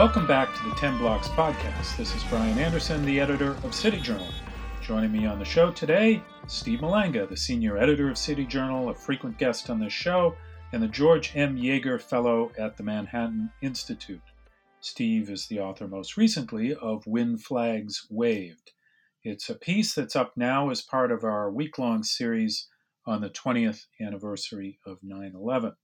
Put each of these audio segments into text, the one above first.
Welcome back to the 10 Blocks podcast. This is Brian Anderson, the editor of City Journal. Joining me on the show today, Steve Malanga, the senior editor of City Journal, a frequent guest on this show, and the George M. Yeager Fellow at the Manhattan Institute. Steve is the author most recently of When Flags Waved. It's a piece that's up now as part of our week long series on the 20th anniversary of 9 11.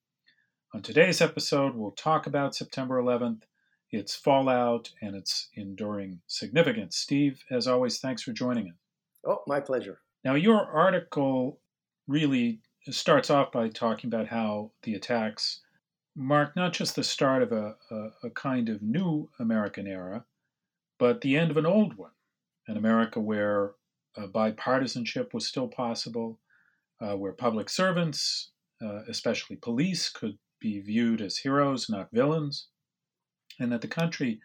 On today's episode, we'll talk about September 11th its fallout, and its enduring significance. Steve, as always, thanks for joining us. Oh, my pleasure. Now, your article really starts off by talking about how the attacks mark not just the start of a, a, a kind of new American era, but the end of an old one, an America where uh, bipartisanship was still possible, uh, where public servants, uh, especially police, could be viewed as heroes, not villains, and that the country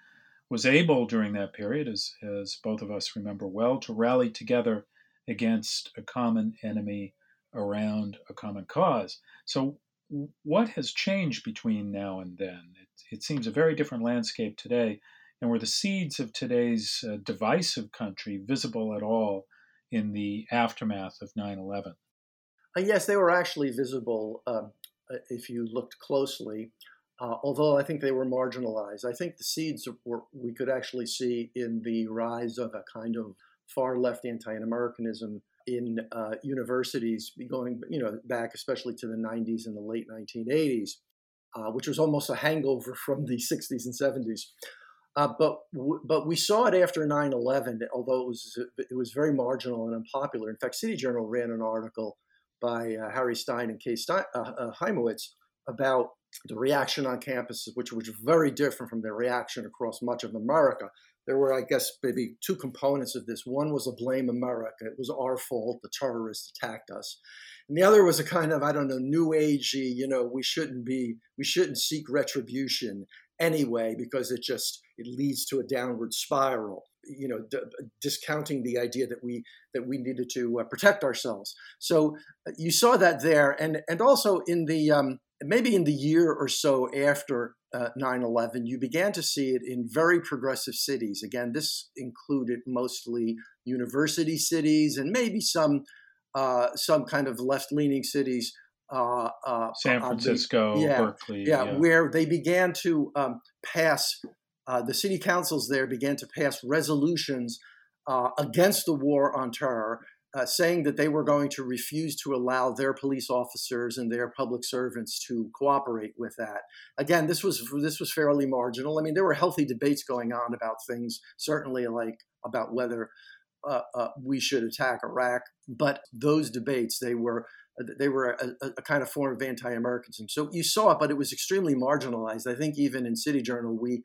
was able during that period, as, as both of us remember well, to rally together against a common enemy around a common cause. So, what has changed between now and then? It, it seems a very different landscape today. And were the seeds of today's uh, divisive country visible at all in the aftermath of 9 11? Uh, yes, they were actually visible um, uh, if you looked closely uh, although I think they were marginalized. I think the seeds were, we could actually see in the rise of a kind of far left anti-Americanism in uh, universities, going you know back especially to the 90s and the late 1980s, uh, which was almost a hangover from the 60s and 70s. Uh, but w- but we saw it after 9/11, although it was it was very marginal and unpopular. In fact, City Journal ran an article by uh, Harry Stein and Kay Stein, uh, Hymowitz about the reaction on campuses, which was very different from the reaction across much of America. There were, I guess, maybe two components of this. One was a blame America. It was our fault. The terrorists attacked us. And the other was a kind of, I don't know, new agey, you know, we shouldn't be, we shouldn't seek retribution anyway because it just, it leads to a downward spiral you know d- discounting the idea that we that we needed to uh, protect ourselves so uh, you saw that there and and also in the um, maybe in the year or so after uh, 9-11 you began to see it in very progressive cities again this included mostly university cities and maybe some uh, some kind of left-leaning cities uh, uh San Francisco, the, yeah, Berkeley, yeah, yeah, where they began to um, pass. Uh, the city councils there began to pass resolutions uh, against the war on terror, uh, saying that they were going to refuse to allow their police officers and their public servants to cooperate with that. Again, this was this was fairly marginal. I mean, there were healthy debates going on about things, certainly like about whether uh, uh, we should attack Iraq, but those debates they were they were a, a, kind of form of anti-Americanism. So you saw it, but it was extremely marginalized. I think even in City Journal we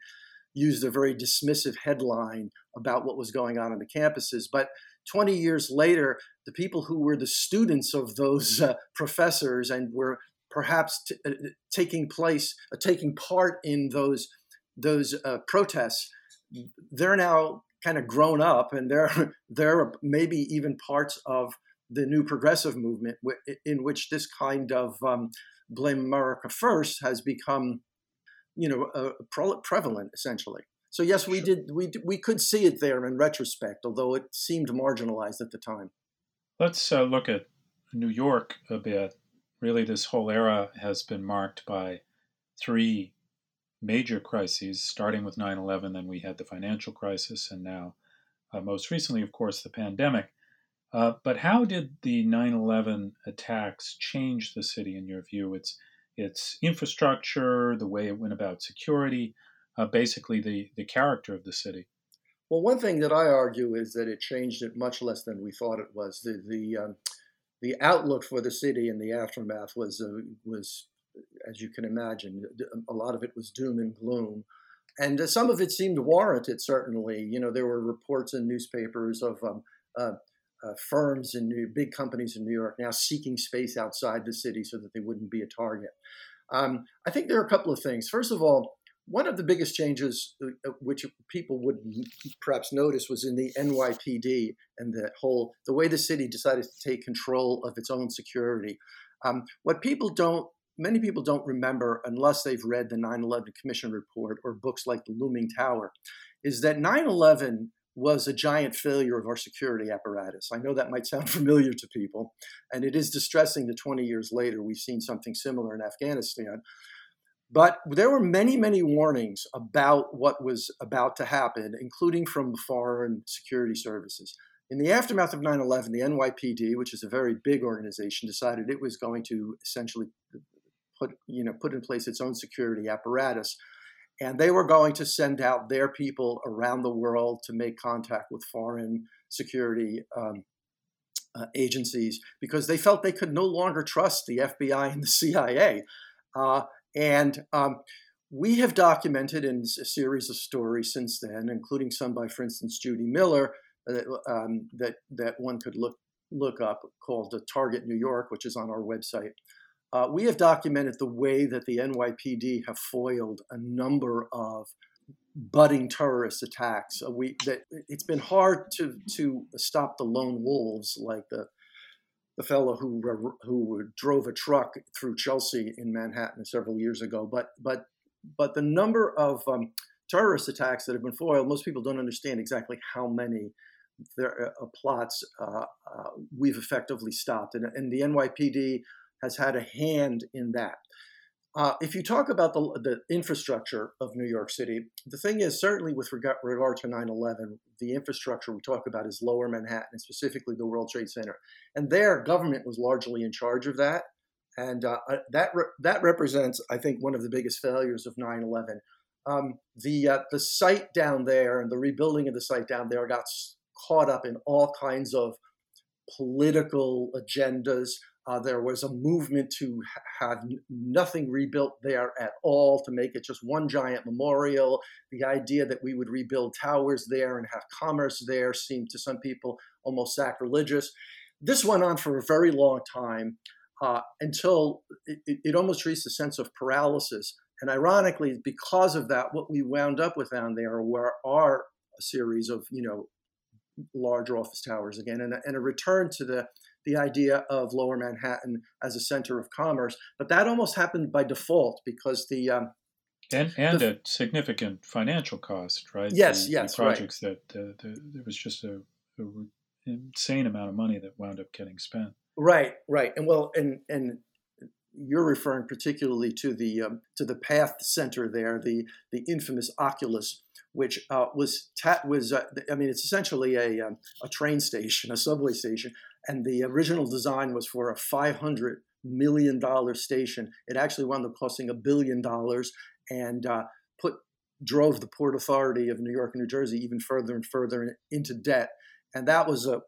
used a very dismissive headline about what was going on on the campuses, but 20 years later, the people who were the students of those uh, professors and were perhaps t- uh, taking place, uh, taking part in those those uh, protests, they're now kind of grown up, and they're they're maybe even parts of the new progressive movement, in which this kind of um, blame America first has become, you know, uh, prevalent essentially. So yes, we did. We we could see it there in retrospect, although it seemed marginalized at the time. Let's uh, look at New York a bit. Really, this whole era has been marked by three major crises, starting with 9/11. Then we had the financial crisis, and now, uh, most recently, of course, the pandemic. Uh, but how did the 9/11 attacks change the city in your view? Its its infrastructure, the way it went about security, uh, basically the, the character of the city. Well, one thing that I argue is that it changed it much less than we thought it was. The the um, the outlook for the city in the aftermath was uh, was, as you can imagine, a lot of it was doom and gloom, and uh, some of it seemed warranted. Certainly, you know, there were reports in newspapers of um, uh, uh, firms and big companies in New York now seeking space outside the city so that they wouldn't be a target. Um, I think there are a couple of things. First of all, one of the biggest changes, uh, uh, which people would perhaps notice, was in the NYPD and the whole the way the city decided to take control of its own security. Um, what people don't many people don't remember unless they've read the 9/11 Commission report or books like The Looming Tower, is that 9/11 was a giant failure of our security apparatus. I know that might sound familiar to people, and it is distressing that 20 years later we've seen something similar in Afghanistan. But there were many, many warnings about what was about to happen, including from foreign security services. In the aftermath of 9 11, the NYPD, which is a very big organization, decided it was going to essentially put, you know, put in place its own security apparatus. And they were going to send out their people around the world to make contact with foreign security um, uh, agencies because they felt they could no longer trust the FBI and the CIA. Uh, and um, we have documented in a series of stories since then, including some by, for instance, Judy Miller, uh, um, that that one could look look up called the Target New York, which is on our website. Uh, we have documented the way that the NYPD have foiled a number of budding terrorist attacks. Uh, we that it's been hard to to stop the lone wolves like the the fellow who who drove a truck through Chelsea in Manhattan several years ago. But but but the number of um, terrorist attacks that have been foiled, most people don't understand exactly how many there, uh, plots uh, uh, we've effectively stopped, and, and the NYPD has had a hand in that. Uh, if you talk about the, the, infrastructure of New York City, the thing is, certainly with regard, regard to 9 11, the infrastructure we talk about is lower Manhattan, and specifically the World Trade Center. And there, government was largely in charge of that. And uh, that, re- that represents, I think, one of the biggest failures of 9 11. Um, the, uh, the site down there and the rebuilding of the site down there got caught up in all kinds of political agendas. Uh, there was a movement to have nothing rebuilt there at all, to make it just one giant memorial. The idea that we would rebuild towers there and have commerce there seemed to some people almost sacrilegious. This went on for a very long time uh, until it, it almost reached a sense of paralysis. And ironically, because of that, what we wound up with down there were are a series of you know large office towers again, and and a return to the the idea of Lower Manhattan as a center of commerce. But that almost happened by default because the um, and and the, at significant financial cost, right? Yes, the, yes, the projects right. that uh, the, there was just a, a, insane amount of money that wound up getting spent. Right, right, and well, and and you're referring particularly to the um, to the Path Center there, the the infamous Oculus which uh, was ta- was uh, I mean it's essentially a um, a train station, a subway station, and the original design was for a 500 million dollar station. It actually wound up costing a billion dollars and uh, put drove the Port Authority of New York and New Jersey even further and further into debt, and that was a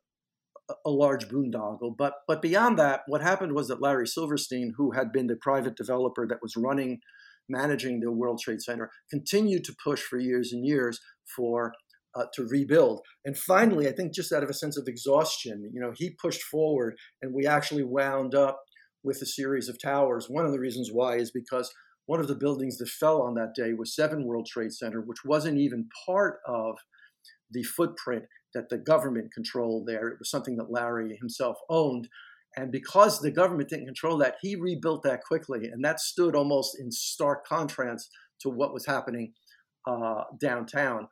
a large boondoggle. But but beyond that, what happened was that Larry Silverstein, who had been the private developer that was running managing the World Trade Center, continued to push for years and years for uh, to rebuild. And finally, I think just out of a sense of exhaustion, you know, he pushed forward, and we actually wound up with a series of towers. One of the reasons why is because one of the buildings that fell on that day was Seven World Trade Center, which wasn't even part of the footprint that the government controlled there. It was something that Larry himself owned. And because the government didn't control that, he rebuilt that quickly. And that stood almost in stark contrast to what was happening uh, downtown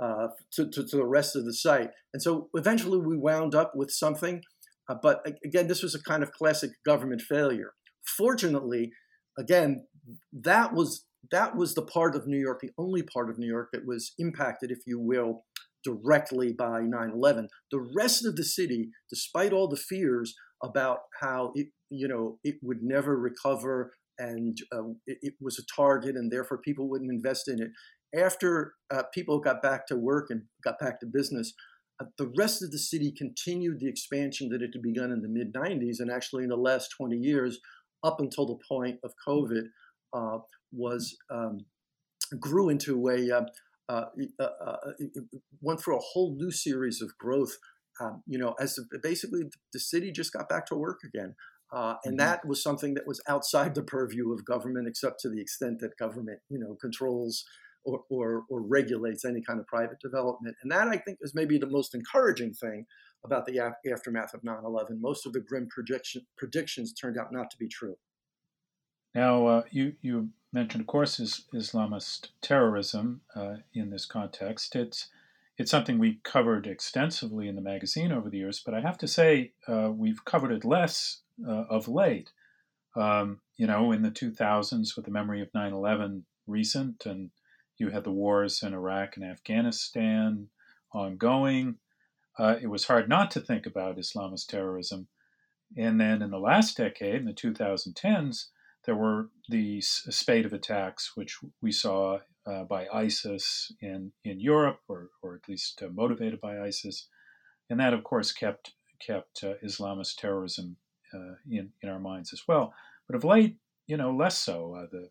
uh, to, to, to, the rest of the site. And so eventually we wound up with something. Uh, but again, this was a kind of classic government failure. Fortunately, again, that was that was the part of New York, the only part of New York that was impacted, if you will, directly by 9 11. The rest of the city, despite all the fears, about how it, you know, it would never recover and uh, it, it, was a target and therefore people wouldn't invest in it. After uh, people got back to work and got back to business, uh, the rest of the city continued the expansion that it had begun in the mid 90s and actually in the last 20 years, up until the point of COVID, uh, was um, grew into a uh, uh, uh, went through a whole new series of growth um, you know, as basically the city just got back to work again. Uh, and mm-hmm. that was something that was outside the purview of government, except to the extent that government, you know, controls or, or, or regulates any kind of private development. And that I think is maybe the most encouraging thing about the aftermath of 9/11. Most of the grim prediction, predictions turned out not to be true. Now, uh, you, you mentioned, of course, is Islamist terrorism uh, in this context. It's it's something we covered extensively in the magazine over the years, but I have to say uh, we've covered it less uh, of late. Um, you know, in the 2000s, with the memory of 9 11 recent, and you had the wars in Iraq and Afghanistan ongoing, uh, it was hard not to think about Islamist terrorism. And then in the last decade, in the 2010s, there were the spate of attacks which we saw uh, by ISIS in, in Europe, or, or at least uh, motivated by ISIS. And that, of course, kept, kept uh, Islamist terrorism uh, in, in our minds as well. But of late, you know, less so. Uh, the,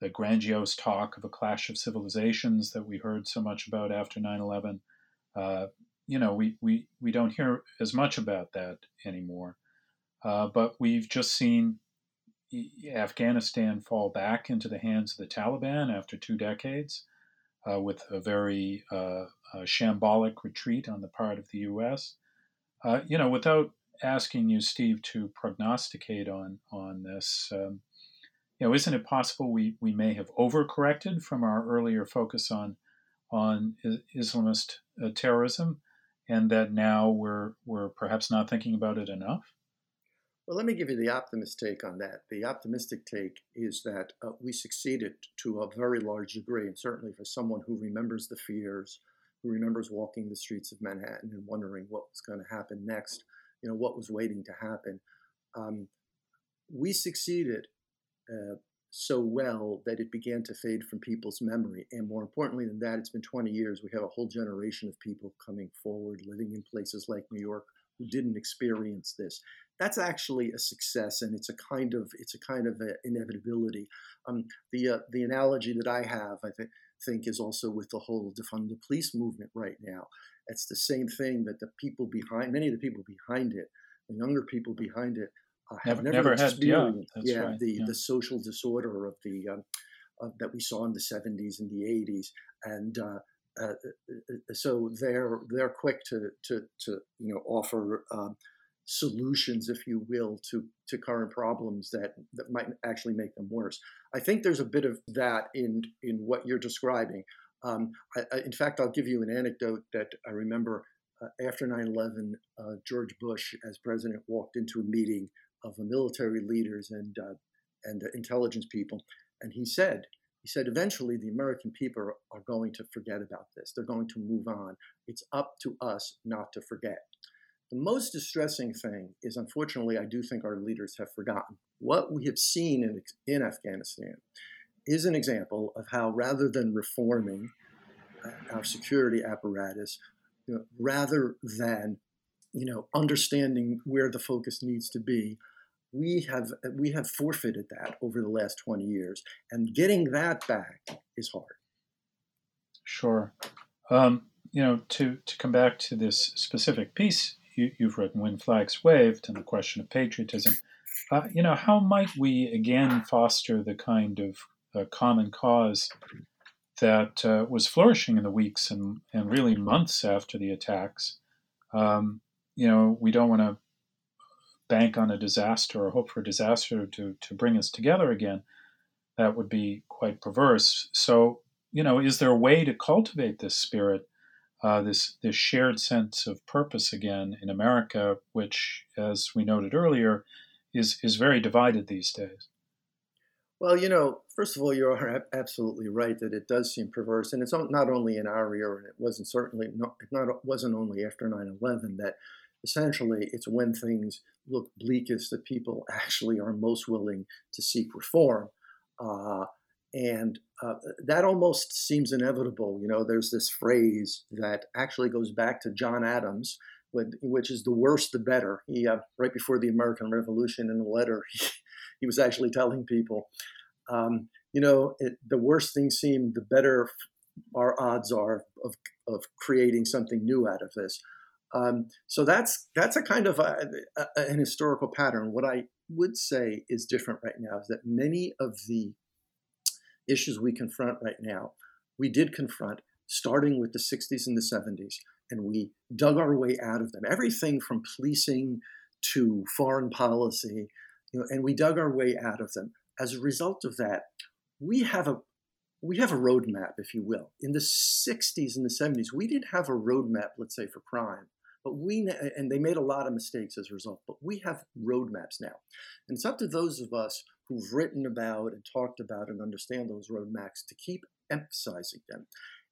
the grandiose talk of a clash of civilizations that we heard so much about after 9 11, uh, you know, we, we, we don't hear as much about that anymore. but we've just seen Afghanistan fall back into the hands of the Taliban after two decades, uh, with a very uh, uh, shambolic retreat on the part of the U.S. Uh, you know, without asking you, Steve, to prognosticate on on this, um, you know, isn't it possible we we may have overcorrected from our earlier focus on on Islamist uh, terrorism, and that now we're we're perhaps not thinking about it enough? Well, let me give you the optimist take on that. The optimistic take is that uh, we succeeded to a very large degree, and certainly for someone who remembers the fears, who remembers walking the streets of Manhattan and wondering what was going to happen next, you know, what was waiting to happen. Um, we succeeded uh, so well that it began to fade from people's memory. And more importantly than that, it's been 20 years. We have a whole generation of people coming forward, living in places like New York, who didn't experience this that's actually a success, and it's a kind of it's a kind of a inevitability. Um, the uh, the analogy that I have, I th- think, is also with the whole defund the police movement right now. It's the same thing that the people behind many of the people behind it, the younger people behind it, uh, have never, never, experienced. Had, yeah, yeah right, the yeah. the social disorder of the um, uh, that we saw in the 70s and the 80s, and uh, uh, uh, so they're they're quick to to to you know offer um, solutions, if you will, to, to current problems that, that might actually make them worse. I think there's a bit of that in, in what you're describing. Um, I, I, in fact, I'll give you an anecdote that I remember uh, after 9 11, uh, George Bush, as president, walked into a meeting of military leaders and, uh, and intelligence people, and he said, he said, eventually the American people are, are going to forget about this. They're going to move on. It's up to us not to forget. The most distressing thing is, unfortunately, I do think our leaders have forgotten. What we have seen in, in Afghanistan is an example of how, rather than reforming uh, our security apparatus, you know, rather than you know understanding where the focus needs to be, we have we have forfeited that over the last 20 years, and getting that back is hard. Sure. Um, you know, to to come back to this specific piece you, have written When Flags Waved and the question of patriotism. Uh, you know, how might we again foster the kind of uh, common cause that uh, was flourishing in the weeks and, and really months after the attacks? Um, you know, we don't want to bank on a disaster or hope for a disaster to, to bring us together again. That would be quite perverse. So, you know, is there a way to cultivate this spirit uh, this this shared sense of purpose again in America, which, as we noted earlier, is is very divided these days. Well, you know, first of all, you are absolutely right that it does seem perverse, and it's not only in our era, and it wasn't certainly not, it not wasn't only after 9/11 that essentially it's when things look bleakest that people actually are most willing to seek reform. Uh, and uh, that almost seems inevitable. You know, there's this phrase that actually goes back to John Adams, which is the worse the better. He, uh, right before the American Revolution, in a letter, he, he was actually telling people, um, you know, it, the worse things seem, the better our odds are of, of creating something new out of this. Um, so that's that's a kind of a, a, an historical pattern. What I would say is different right now is that many of the issues we confront right now, we did confront starting with the 60s and the 70s, and we dug our way out of them. Everything from policing to foreign policy, you know, and we dug our way out of them. as a result of that, we have a we have a roadmap, if you will. In the 60s and the 70s, we didn't have a roadmap, let's say, for crime. But we and they made a lot of mistakes as a result. But we have roadmaps now, and it's up to those of us who've written about and talked about and understand those roadmaps to keep emphasizing them.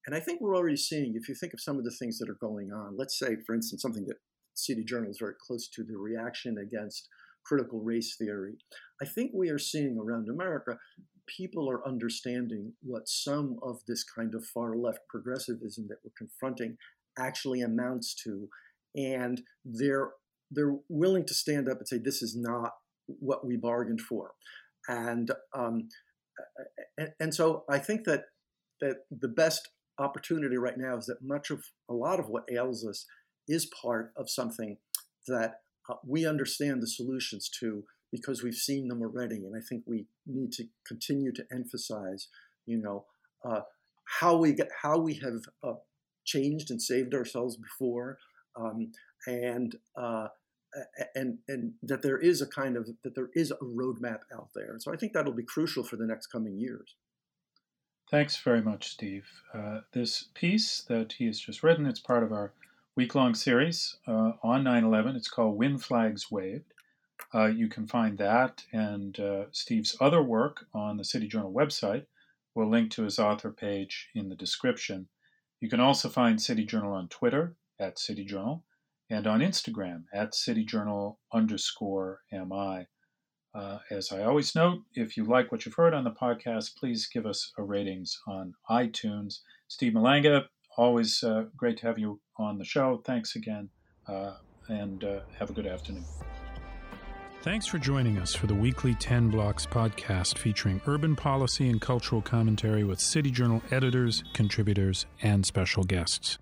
And I think we're already seeing, if you think of some of the things that are going on, let's say, for instance, something that City Journal is very close to the reaction against critical race theory. I think we are seeing around America people are understanding what some of this kind of far left progressivism that we're confronting actually amounts to and they're they're willing to stand up and say this is not what we bargained for and um, and, and so I think that that the best opportunity right now is that much of a lot of what ails us is part of something that uh, we understand the solutions to because we've seen them already. And I think we need to continue to emphasize, you know, uh, how we get how we have uh, changed and saved ourselves before, um, and uh, and and that there is a kind of that there is a roadmap out there. So I think that'll be crucial for the next coming years. Thanks very much, Steve. Uh, this piece that he has just written, it's part of our week-long series uh, on 9/11. It's called "When Flags Waved." Uh, you can find that and uh, Steve's other work on the City Journal website. We'll link to his author page in the description. You can also find City Journal on Twitter at City Journal and on Instagram at City Journal underscore MI. Uh, as I always note, if you like what you've heard on the podcast, please give us a ratings on iTunes. Steve Malanga, always uh, great to have you on the show. Thanks again, uh, and uh, have a good afternoon. Thanks for joining us for the weekly 10 Blocks podcast featuring urban policy and cultural commentary with City Journal editors, contributors, and special guests.